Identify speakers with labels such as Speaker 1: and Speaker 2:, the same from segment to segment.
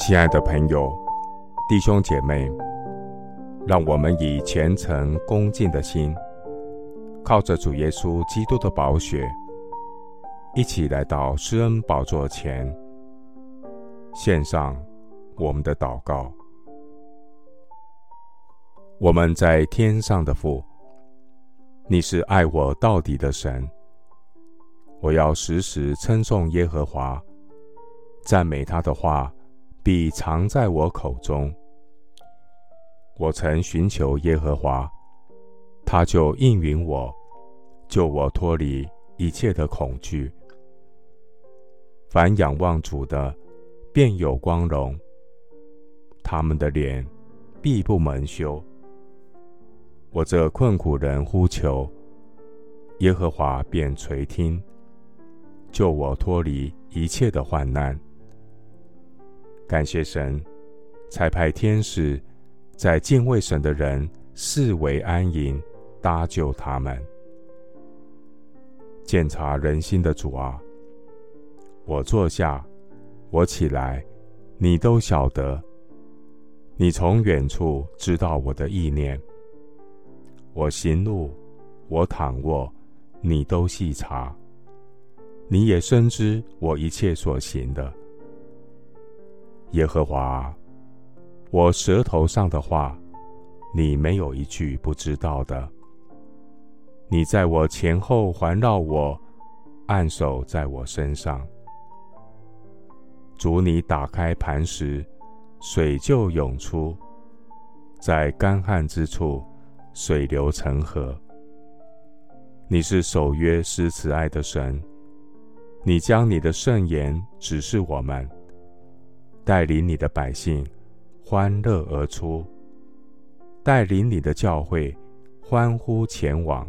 Speaker 1: 亲爱的朋友、弟兄姐妹，让我们以虔诚恭敬的心，靠着主耶稣基督的宝血，一起来到施恩宝座前，献上我们的祷告。我们在天上的父，你是爱我到底的神，我要时时称颂耶和华，赞美他的话。必藏在我口中。我曾寻求耶和华，他就应允我，救我脱离一切的恐惧。凡仰望主的，便有光荣，他们的脸必不蒙羞。我这困苦人呼求，耶和华便垂听，救我脱离一切的患难。感谢神，才派天使在敬畏神的人四围安营，搭救他们。鉴察人心的主啊，我坐下，我起来，你都晓得。你从远处知道我的意念。我行路，我躺卧，你都细察。你也深知我一切所行的。耶和华，我舌头上的话，你没有一句不知道的。你在我前后环绕我，按手在我身上。主，你打开磐石，水就涌出，在干旱之处，水流成河。你是守约施慈爱的神，你将你的圣言指示我们。带领你的百姓欢乐而出，带领你的教会欢呼前往。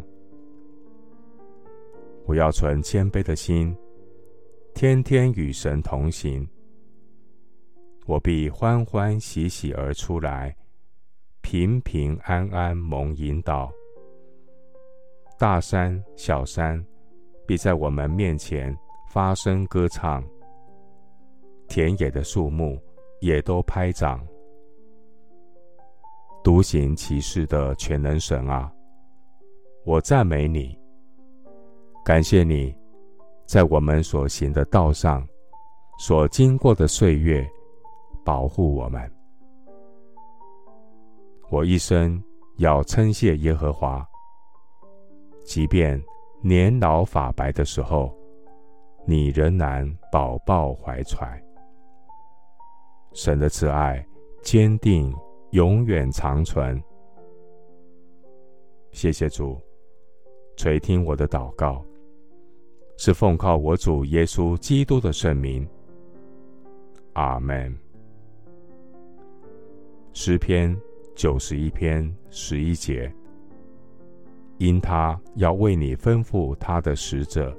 Speaker 1: 我要存谦卑的心，天天与神同行。我必欢欢喜喜而出来，平平安安蒙引导。大山小山必在我们面前发声歌唱。田野的树木也都拍掌，独行其事的全能神啊，我赞美你，感谢你，在我们所行的道上，所经过的岁月，保护我们。我一生要称谢耶和华，即便年老发白的时候，你仍然宝抱怀揣。神的慈爱坚定，永远长存。谢谢主垂听我的祷告，是奉靠我主耶稣基督的圣名。阿门。诗篇九十一篇十一节，因他要为你吩咐他的使者，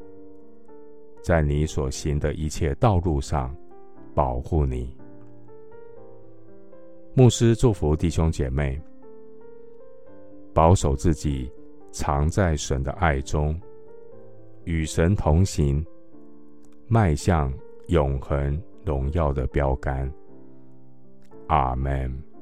Speaker 1: 在你所行的一切道路上保护你。牧师祝福弟兄姐妹，保守自己，藏在神的爱中，与神同行，迈向永恒荣耀的标杆。阿门。